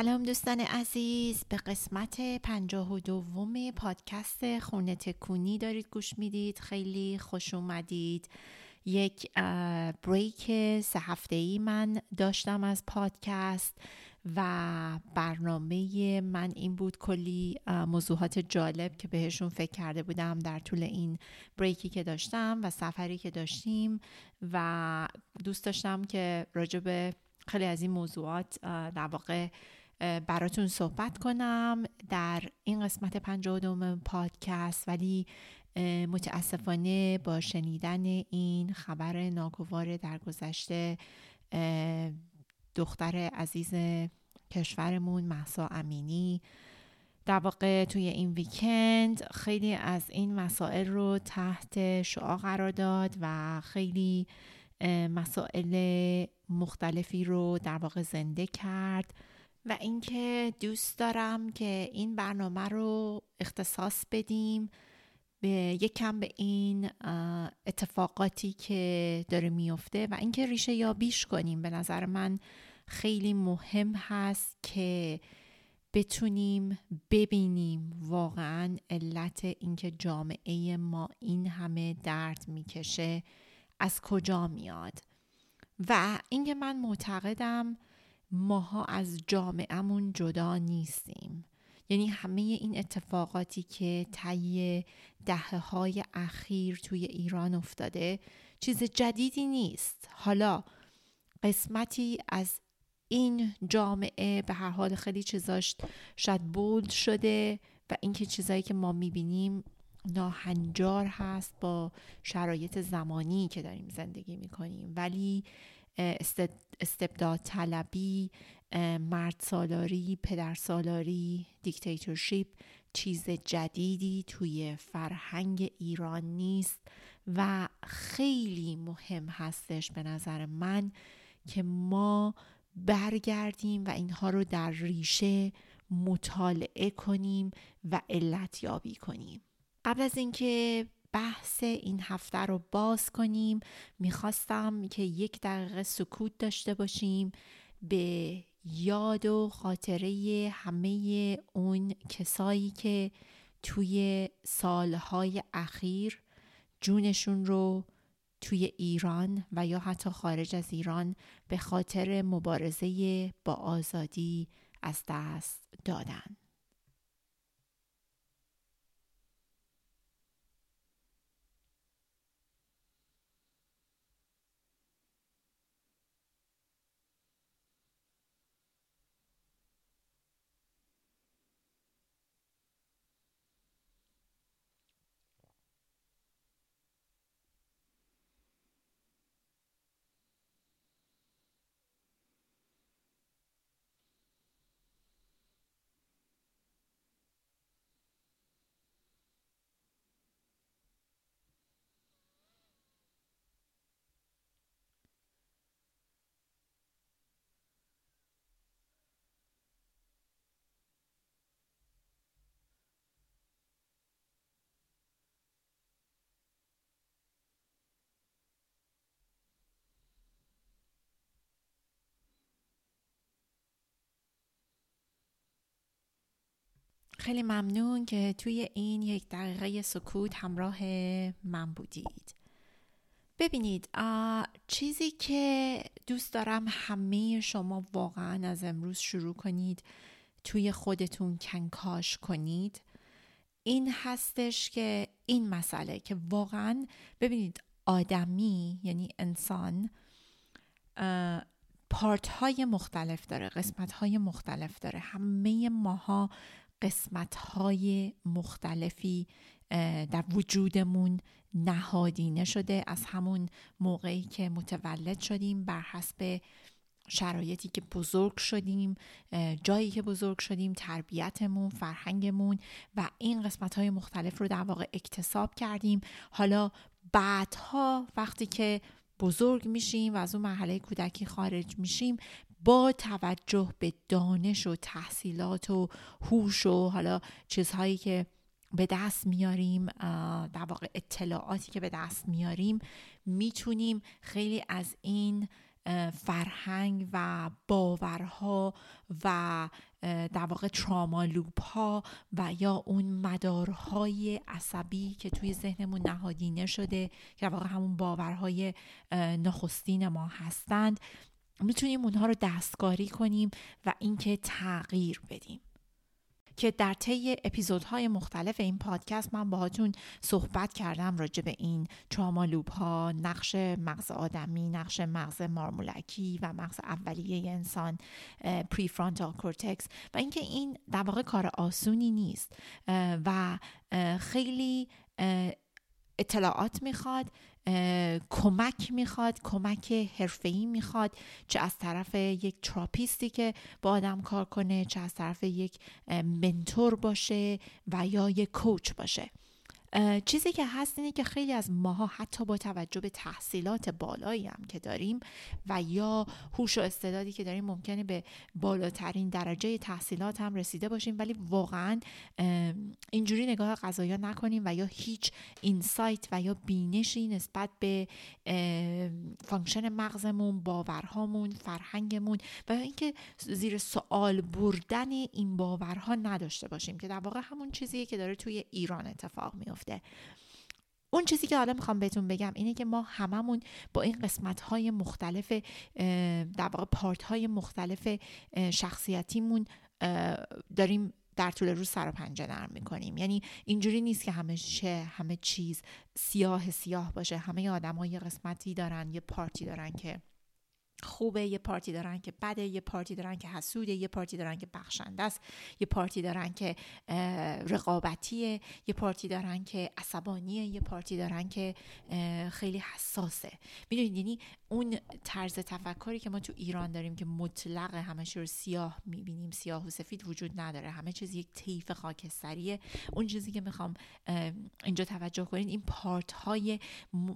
سلام دوستان عزیز. به قسمت پنجاه و دوم پادکست خونه تکونی دارید گوش می‌دید. خیلی خوش اومدید. یک بریک سه هفته ای من داشتم از پادکست و برنامه من این بود کلی موضوعات جالب که بهشون فکر کرده بودم در طول این بریکی که داشتم و سفری که داشتیم و دوست داشتم که راجع به خیلی از این موضوعات در واقع براتون صحبت کنم در این قسمت پنجاه دوم پادکست ولی متاسفانه با شنیدن این خبر ناگوار در گذشته دختر عزیز کشورمون محسا امینی در واقع توی این ویکند خیلی از این مسائل رو تحت شعا قرار داد و خیلی مسائل مختلفی رو در واقع زنده کرد. و اینکه دوست دارم که این برنامه رو اختصاص بدیم به یکم به این اتفاقاتی که داره میفته و اینکه ریشه یابیش کنیم. به نظر من خیلی مهم هست که بتونیم ببینیم واقعا علت اینکه جامعه ما این همه درد می‌کشه از کجا میاد. و اینکه من معتقدم ماها از جامعهمون جدا نیستیم. یعنی همه این اتفاقاتی که طی دهه های اخیر توی ایران افتاده چیز جدیدی نیست. حالا قسمتی از این جامعه به هر حال خیلی چیزاش شاید بولد شده و اینکه چیزایی که ما می‌بینیم ناهنجار هست با شرایط زمانی که داریم زندگی می‌کنیم. ولی استبداد طلبی مرد سالاری پدر سالاری دیکتاتورشیپ چیز جدیدی توی فرهنگ ایران نیست و خیلی مهم هستش به نظر من که ما برگردیم و اینها رو در ریشه مطالعه کنیم و علت یابی کنیم. قبل از اینکه بحث این هفته رو باز کنیم. می‌خواستم که یک دقیقه سکوت داشته باشیم. به یاد و خاطره همه اون کسایی که توی سالهای اخیر جونشون رو توی ایران و یا حتی خارج از ایران به خاطر مبارزه با آزادی از دست دادن. خیلی ممنون که توی این یک دقیقه سکوت همراه من بودید. ببینید چیزی که دوست دارم همه شما واقعا از امروز شروع کنید توی خودتون کنکاش کنید این هستش که این مسئله که واقعا ببینید آدمی یعنی انسان پارت های مختلف داره قسمت های مختلف داره. همه ماها قسمت های مختلفی در وجودمون نهادینه شده از همون موقعی که متولد شدیم بر حسب شرایطی که بزرگ شدیم جایی که بزرگ شدیم تربیتمون فرهنگمون و این قسمت های مختلف رو در واقع اکتساب کردیم. حالا بعدها وقتی که بزرگ میشیم و از اون مرحله کودکی خارج میشیم با توجه به دانش و تحصیلات و هوش و حالا چیزهایی که به دست میاریم در واقع اطلاعاتی که به دست میاریم می‌تونیم خیلی از این فرهنگ و باورها و در واقع تراما لوپ ها و یا اون مدارهای عصبی که توی ذهنمون نهادینه شده که واقع همون باورهای نخستین ما هستند می‌تونیم اونها رو دستکاری کنیم و اینکه تغییر بدیم. که در طی اپیزودهای مختلف این پادکست من باهاتون صحبت کردم راجع به این trauma loop ها نقش مغز آدمی نقش مغز مارمولکی و مغز اولیه انسان prefrontal cortex و اینکه این در واقع کار آسونی نیست و خیلی اطلاعات می‌خواد کمک می‌خواد کمک حرفه‌ای می‌خواد چه از طرف یک تراپیستی که با آدم کار کنه چه از طرف یک منتور باشه و یا یک کوچ باشه. چیزی که هست اینه که خیلی از ماها حتی با توجه به تحصیلات بالایی هم که داریم و یا هوش و استعدادی که داریم ممکنه به بالاترین درجه تحصیلات هم رسیده باشیم ولی واقعا اینجوری نگاه قضایا نکنیم و یا هیچ insight و یا بینشی نسبت به function مغزمون باورهامون فرهنگمون و اینکه زیر سوال بردن این باورها نداشته باشیم که در واقع همون چیزیه که داره توی ایران اتفاق میفته. اون چیزی که حالا می‌خوام بهتون بگم اینه که ما هممون با این قسمت های مختلف در واقع part های مختلف شخصیتیمون داریم در طول روز سر و پنجه نرم می‌کنیم. یعنی اینجوری نیست که همه همه چیز سیاه سیاه باشه. همه آدم ها یه قسمتی دارن یه پارتی دارن که خوبه یه پارتی دارن که بده یه پارتی دارن که حسوده یه پارتی دارن که بخشنده است. یه پارتی دارن که رقابتیه. یه پارتی دارن که عصبانیه. یه پارتی دارن که خیلی حساسه. می‌دونید یعنی اون طرز تفکری که ما تو ایران داریم که مطلق همش رو سیاه می‌بینیم سیاه و سفید وجود نداره. همه چیز یک طیف خاکستریه. اون چیزی که می‌خوام اینجا توجه کنید این پارت های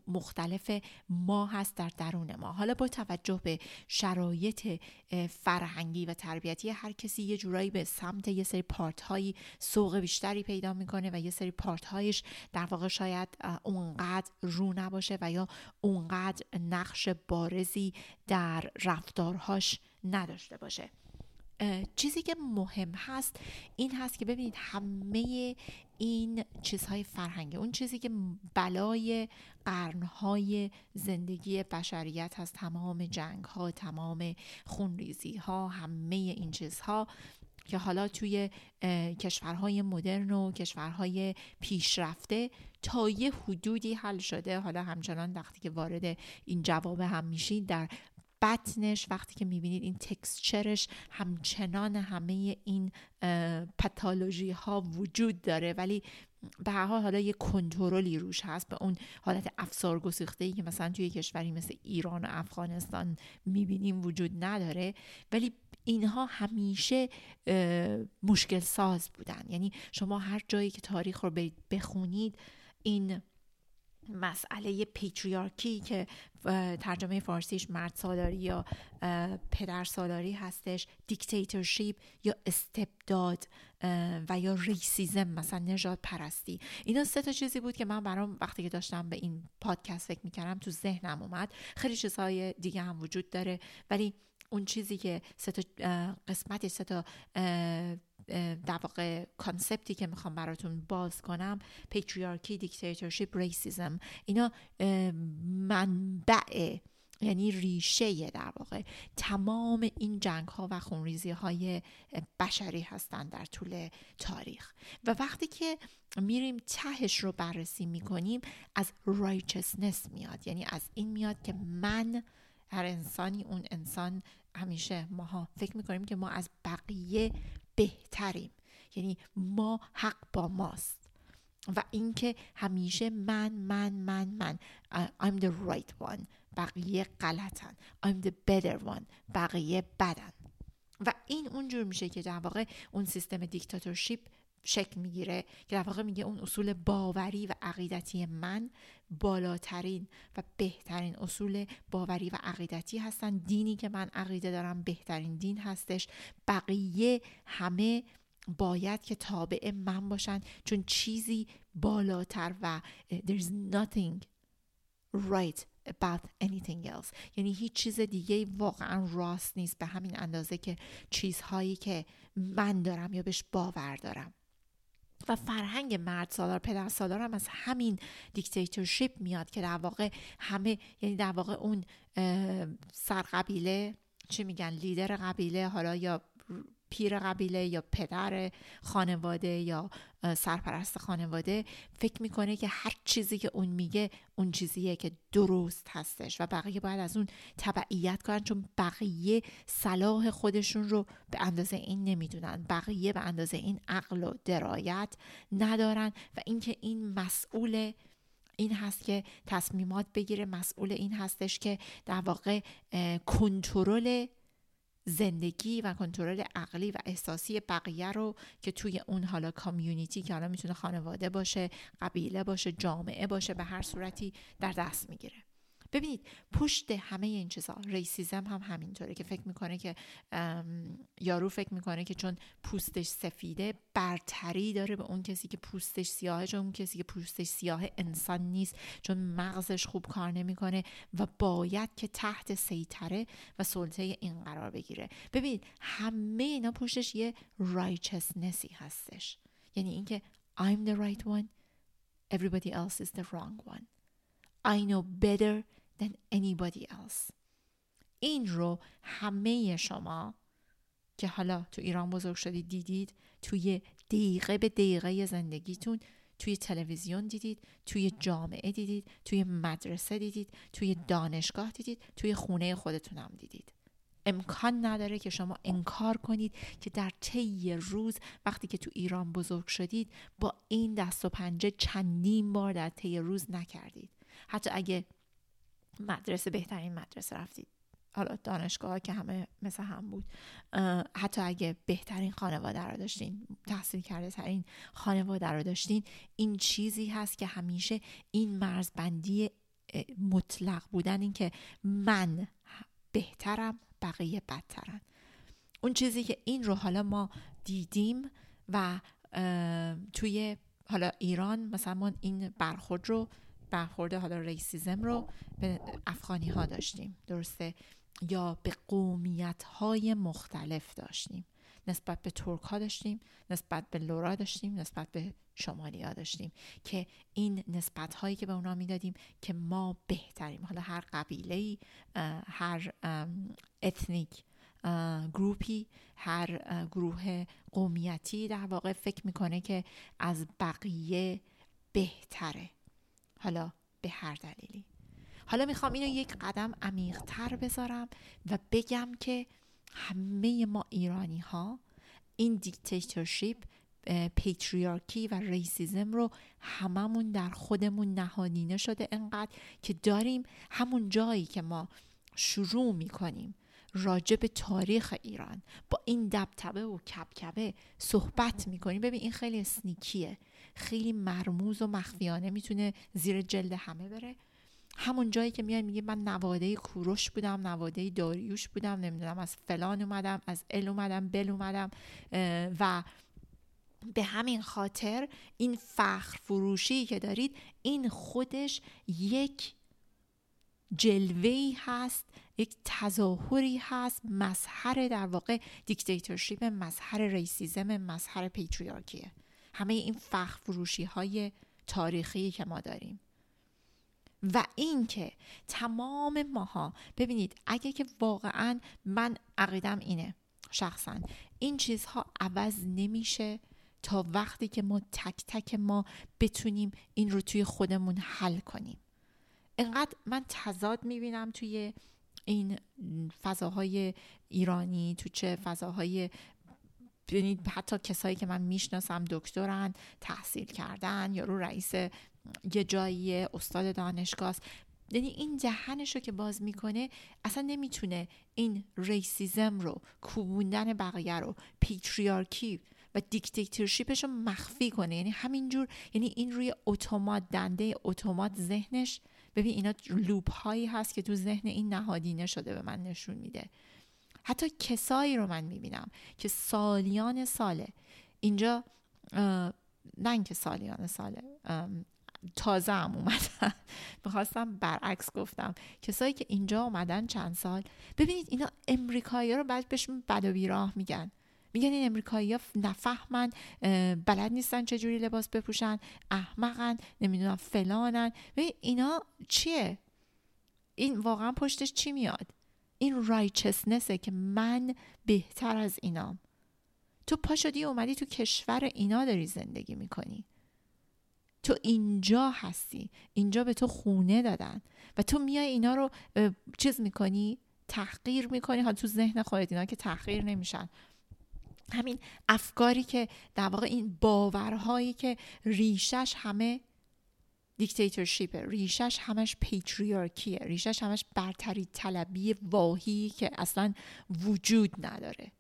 مختلف ما هست در درون ما. حالا با توجه به شرایط فرهنگی و تربیتی هر کسی یه جورایی به سمت یه سری پارت هایی سوق بیشتری پیدا می‌کنه و یه سری پارت هایش در واقع شاید اونقدر رو نباشه و یا اونقدر نقش بارزی در رفتارهاش نداشته باشه. چیزی که مهم هست این هست که ببینید همه این چیزهای فرهنگی اون چیزی که بلای قرنهای زندگی بشریت هست تمام جنگ ها تمام خونریزی ها همه این چیزها که حالا توی کشورهای مدرن و کشورهای پیشرفته تا یه حدودی حل شده. حالا همچنان وقتی که وارد این جواب هم میشید در بطنش وقتی که می‌بینید این تکسچرش همچنان همه این پتالوژی ها وجود داره. ولی به هر حال حالا یه کنترلی روش هست به اون حالت افسار گسیخته ای که مثلا توی کشوری مثل ایران و افغانستان می‌بینیم وجود نداره. ولی اینها همیشه مشکل ساز بودن. یعنی شما هر جایی که تاریخ رو بخونید این مسئله patriarchy که ترجمه فارسیش مرد سالاری یا پدر سالاری هستش dictatorship یا استبداد و یا racism مثلا نژاد پرستی. اینا سه تا چیزی بود که من برام وقتی که داشتم به این پادکست فکر می‌کردم تو ذهنم اومد. خیلی چیزهای دیگه هم وجود داره. ولی اون چیزی که سه تا قسمتی سه تا در واقع concept ی که می‌خوام براتون باز کنم patriarchy dictatorship racism اینا منبع یعنی ریشه در واقع. تمام این جنگ ها و خونریزی های بشری هستند در طول تاریخ. و وقتی که میریم تهش رو بررسی می‌کنیم از righteousness میاد. یعنی از این میاد که من هر انسانی اون انسان همیشه ماها فکر می‌کنیم که ما از بقیه بهتریم. یعنی ما حق با ماست. و اینکه همیشه من من من من. I'm the right one. بقیه غلطن. I'm the better one. بقیه بدن. و این اونجور میشه که در واقع اون سیستم دیکتاتورشیپ شکل می‌گیره که در واقع میگه اون اصول باوری و عقیدتی من بالاترین و بهترین اصول باوری و عقیدتی هستن. دینی که من عقیده دارم بهترین دین هستش. بقیه همه باید که تابع من باشن. چون چیزی بالاتر و there's nothing right about anything else. یعنی هیچ چیز دیگه واقعا راست نیست. به همین اندازه که چیزهایی که من دارم یا بهش باور دارم. و فرهنگ مرد سالار پدر سالار هم از همین دیکتاتورشیپ میاد که در واقع همه یعنی در واقع اون سرقبیله چی میگن لیدر قبیله حالا یا پیر قبیله یا پدر خانواده یا سرپرست خانواده فکر می‌کنه که هر چیزی که اون میگه اون چیزیه که درست هستش و بقیه باید از اون تبعیت کنن چون بقیه صلاح خودشون رو به اندازه این نمی‌دونن. بقیه به اندازه این عقل و درایت ندارن و اینکه این مسئول این هست که تصمیمات بگیره مسئول این هستش که در واقع کنترل زندگی و کنترل عقلی و احساسی بقیه رو که توی اون حالا کامیونیتی که حالا می‌تونه خانواده باشه قبیله باشه جامعه باشه به هر صورتی در دست می‌گیره. ببینید پشت همه این چیزا ریسیزم هم همینطوره که فکر می‌کنه که یارو فکر می‌کنه که چون پوستش سفیده برتری داره به اون کسی که پوستش سیاهه چون اون کسی که پوستش سیاه انسان نیست چون مغزش خوب کار نمی‌کنه و باید که تحت سیطره و سلطه این قرار بگیره. ببینید همه اینا پشتش یه righteousnessی هستش. یعنی اینکه I'm the right one everybody else is the wrong one. I know better than anybody else. این رو همه شما که حالا تو ایران بزرگ شدید دیدید توی دقیقه به دقیقه زندگیتون توی تلویزیون دیدید توی جامعه دیدید توی مدرسه دیدید توی دانشگاه دیدید توی خونه خودتون هم دیدید. امکان نداره که شما انکار کنید که در طی روز وقتی که تو ایران بزرگ شدید با این دست و پنجه چندین بار در طی روز نکردید. حتی اگه مدرسه بهترین مدرسه رفتید. حالا دانشگاه که همه مثل هم بود. حتی اگه بهترین خانواده رو داشتین تحصیل کرده ترین خانواده رو داشتین این چیزی هست که همیشه این مرزبندی مطلق بودن این که من بهترم بقیه بدترن. اون چیزی که این رو حالا ما دیدیم و توی حالا ایران مثلا ما این برخورد رو برخورد حالا racism رو به افغانی ها داشتیم. درسته؟ یا به قومیت های مختلف داشتیم. نسبت به ترک ها داشتیم نسبت به لورا داشتیم نسبت به شمالی ها داشتیم. که این نسبت هایی که به اونا می‌دادیم که ما بهتریم. حالا هر قبیله هر ethnic گروپی هر گروه قومیتی در واقع فکر می‌کنه که از بقیه بهتره. حالا به هر دلیلی. حالا می‌خوام اینو یک قدم عمیقتر بذارم و بگم که همه ما ایرانی ها این دیکتاتورشیپ پیتریارکی و ریسیزم رو هممون در خودمون نهادینه شده انقدر که داریم همون جایی که ما شروع می‌کنیم راجع به تاریخ ایران با این دبتبه و کبکبه صحبت می‌کنیم. ببین این خیلی اسنیکیه خیلی مرموز و مخفیانه می‌تونه زیر جلد همه بره. همون جایی که میاد میگه من نواده کوروش بودم نواده داریوش بودم نمی‌دونم از فلان اومدم از ال اومدم بل اومدم و به همین خاطر این فخر فروشی که دارید این خودش یک جلوهی هست یک تظاهری هست مظهر در واقع دیکتاتورشیپ مظهر ریسیزم مظهر پیتریارکیه همه این فخر فروشی های تاریخی که ما داریم. و اینکه تمام ماها ببینید اگه که واقعا من عقیدم اینه شخصا این چیزها عوض نمیشه تا وقتی که ما تک تک ما بتونیم این رو توی خودمون حل کنیم. انقدر من تضاد می‌بینم توی این فضاهای ایرانی تو چه فضاهای ببینید حتی کسایی که من می‌شناسم دکترن تحصیل کردن یا رو رئیس یه جایی استاد دانشگاه یعنی این دهنش رو که باز می‌کنه اصلا نمی‌تونه این ریسیزم رو کوبوندن بقیه رو پیتریارکی و دیکتاتورشیپش رو مخفی کنه. یعنی همینجور یعنی این روی اتومات دنده اتومات ذهنش ببین اینا لوپ هایی هست که تو ذهن این نهادینه شده به من نشون میده. حتی کسایی رو من می‌بینم که سالیان ساله. اینجا نه اینکه سالیان ساله تازه هم اومدن. می‌خواستم برعکس گفتم. کسایی که اینجا اومدن چند سال. ببینید اینا امریکایی رو بعد بهشون بد و بیراه میگن. میگن این امریکایی ها نفهمن بلد نیستن چجوری لباس بپوشن احمقن نمی‌دونم فلانن. اینا چیه؟ این واقعا پشتش چی میاد؟ این رایچسنسه که من بهتر از اینام. تو پا شدی اومدی تو کشور اینا داری زندگی می‌کنی. تو اینجا هستی. اینجا به تو خونه دادن. و تو میای اینا رو چیز می‌کنی؟ تحقیر می‌کنی. ها تو ذهن خودت اینا که تحقیر نمیشن. همین افکاری که در واقع این باورهایی که ریشش همه دیکتاتورشیپه ریشش همش پیتریارکیه ریشش همش برتری طلبی واهی که اصلا وجود نداره.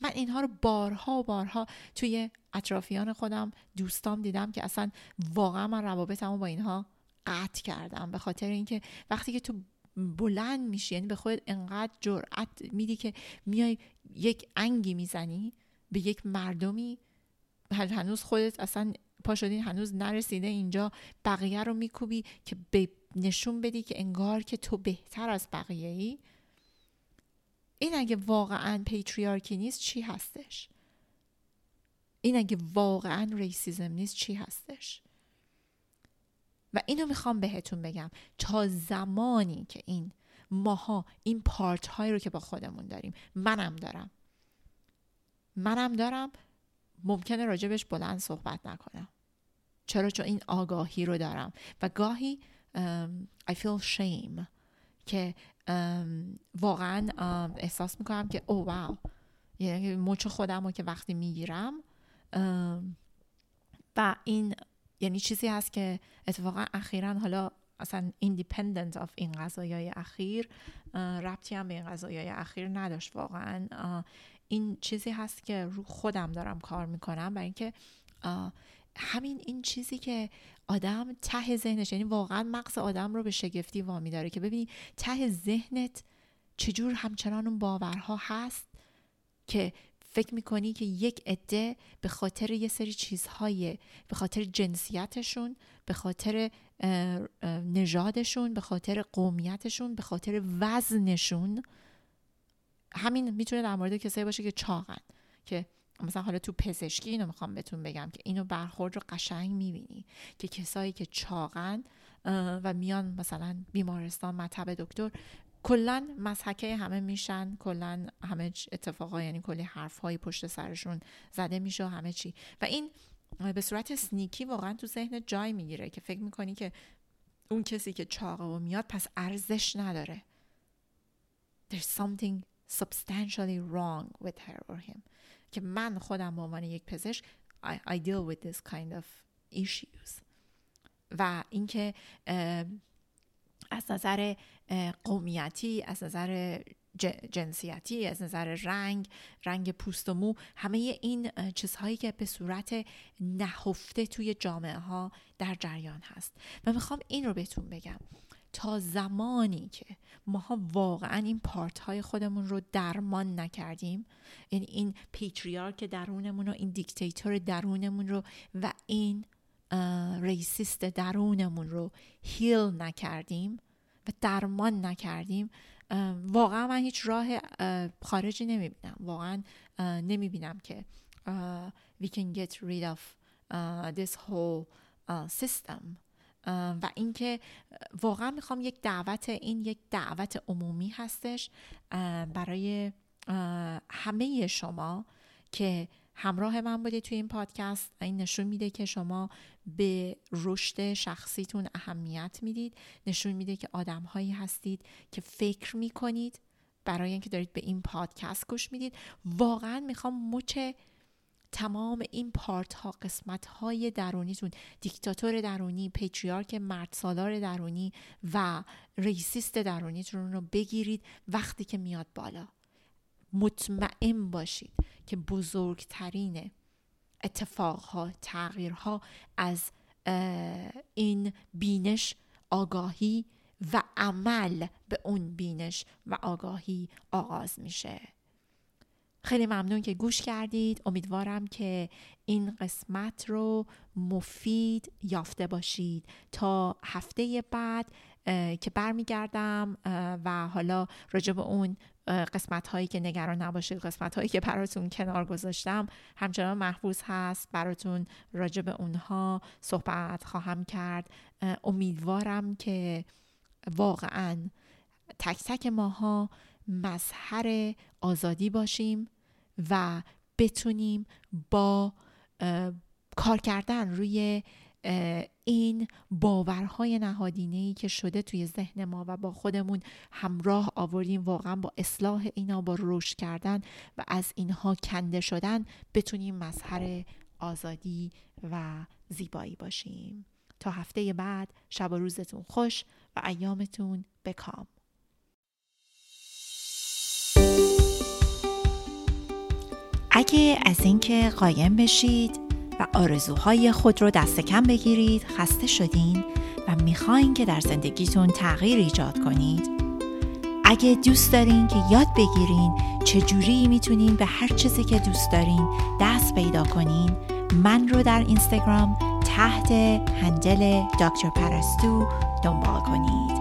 من اینها رو بارها و بارها توی اطرافیان خودم دوستام دیدم که اصلا واقعا من روابطمو با اینها قطع کردم. به خاطر اینکه وقتی که تو بلند میشی یعنی به خودت انقدر جرأت میدی که میای یک انگی می‌زنی به یک مردمی هنوز خودت اصلا پا شدین هنوز نرسیده اینجا بقیه رو میکوبی که به نشون بدی که انگار که تو بهتر از بقیه ای این اگه واقعا پیتریارکی نیست چی هستش؟ این اگه واقعا ریسیزم نیست چی هستش؟ و اینو می‌خوام بهتون بگم. تا زمانی که این ماها این پارت هایی رو که با خودمون داریم منم دارم. منم دارم ممکنه راجبش بلند صحبت نکنم. چرا؟ چون این آگاهی رو دارم. و گاهی I feel shame که واقعا احساس می‌کنم که او oh, wow. یعنی مچ خودم رو که وقتی می‌گیرم و این یعنی چیزی هست که اتفاقا اخیرا حالا اصلا independent of این قضایای اخیر ربطی هم به این قضایای اخیر نداشت واقعا. این چیزی هست که رو خودم دارم کار می‌کنم برای اینکه همین این چیزی که آدم ته ذهنش یعنی واقعا مغز آدم رو به شگفتی وامی داره که ببینی ته ذهنت چجور همچنان اون باورها هست که فکر می‌کنی که یک عده به خاطر یه سری چیزهای به خاطر جنسیتشون به خاطر نژادشون به خاطر قومیتشون به خاطر وزنشون همین می‌تونه در مورد کسایی باشه که چاقن که مثلا حالا تو پزشکی اینو می‌خوام بهتون بگم که اینو برخورد رو قشنگ می‌بینی که کسایی که چاقن و میان مثلا بیمارستان مطب دکتر کلا مسحکه همه میشن کلا همه اتفاقا یعنی کلی حرف های پشت سرشون زده میشه و همه چی. و این به صورت سنیکی واقعا تو ذهن جای می‌گیره که فکر می‌کنی که اون کسی که چاقه و میاد پس ارزش نداره. There's something substantially wrong with her or him. که من خودم به عنوان یک پزشک I, I deal with this kind of issues. و اینکه از نظر قومیتی از نظر جنسیتی از نظر رنگ رنگ پوست و مو همه این چیزهایی که به صورت نهفته توی جامعه ها در جریان هست. و می‌خوام این رو بهتون بگم. تا زمانی که ماها واقعا این پارت های خودمون رو درمان نکردیم. یعنی این پیتریارک درونمون و این دیکتاتور درونمون رو و این ریسیست درونمون رو هیل نکردیم و درمان نکردیم. واقعا من هیچ راه خارجی نمی‌بینم. واقعا نمی‌بینم که we can get rid of this whole system. و اینکه واقعا می‌خوام یک دعوت این یک دعوت عمومی هستش برای همه شما که همراه من بوده توی این پادکست این نشون میده که شما به رشد شخصیتون اهمیت می‌دید نشون میده که آدم هایی هستید که فکر می‌کنید برای اینکه دارید به این پادکست گوش می‌دید. واقعا می‌خوام مچ تمام این پارت ها قسمت های درونیتون دیکتاتور درونی پیتریارک مرد سالار درونی و ریسیست درونیتون رو بگیرید وقتی که میاد بالا. مطمئن باشید که بزرگترین اتفاقها تغییرها از این بینش آگاهی و عمل به اون بینش و آگاهی آغاز میشه. خیلی ممنون که گوش کردید. امیدوارم که این قسمت رو مفید یافته باشید. تا هفته بعد که برمیگردم و حالا راجع به اون قسمت هایی که نگران نباشید قسمت هایی که براتون کنار گذاشتم همچنان محفوظ هست. براتون راجع به اونها صحبت خواهم کرد. امیدوارم که واقعا تک تک ماها مظهر آزادی باشیم و بتونیم با کار کردن روی این باورهای نهادینه که شده توی ذهن ما و با خودمون همراه آوردیم واقعا با اصلاح اینا با رشد کردن و از اینها کنده شدن بتونیم مظهر آزادی و زیبایی باشیم. تا هفته بعد شب و روزتون خوش و ایامتون بکام اگه از اینکه قایم بشید و آرزوهای خود رو دست کم بگیرید خسته شدین و می‌خواین که در زندگیتون تغییر ایجاد کنید. اگه دوست دارین که یاد بگیرین چجوری می‌تونین به هر چیزی که دوست دارین دست پیدا کنین من رو در اینستاگرام تحت هندل دکتر پرستو دنبال کنید.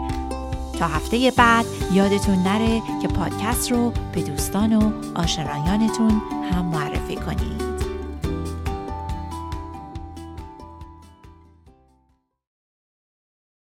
تا هفته بعد یادتون نره که پادکست رو به دوستان و آشنایانتون هم معرفی کنید.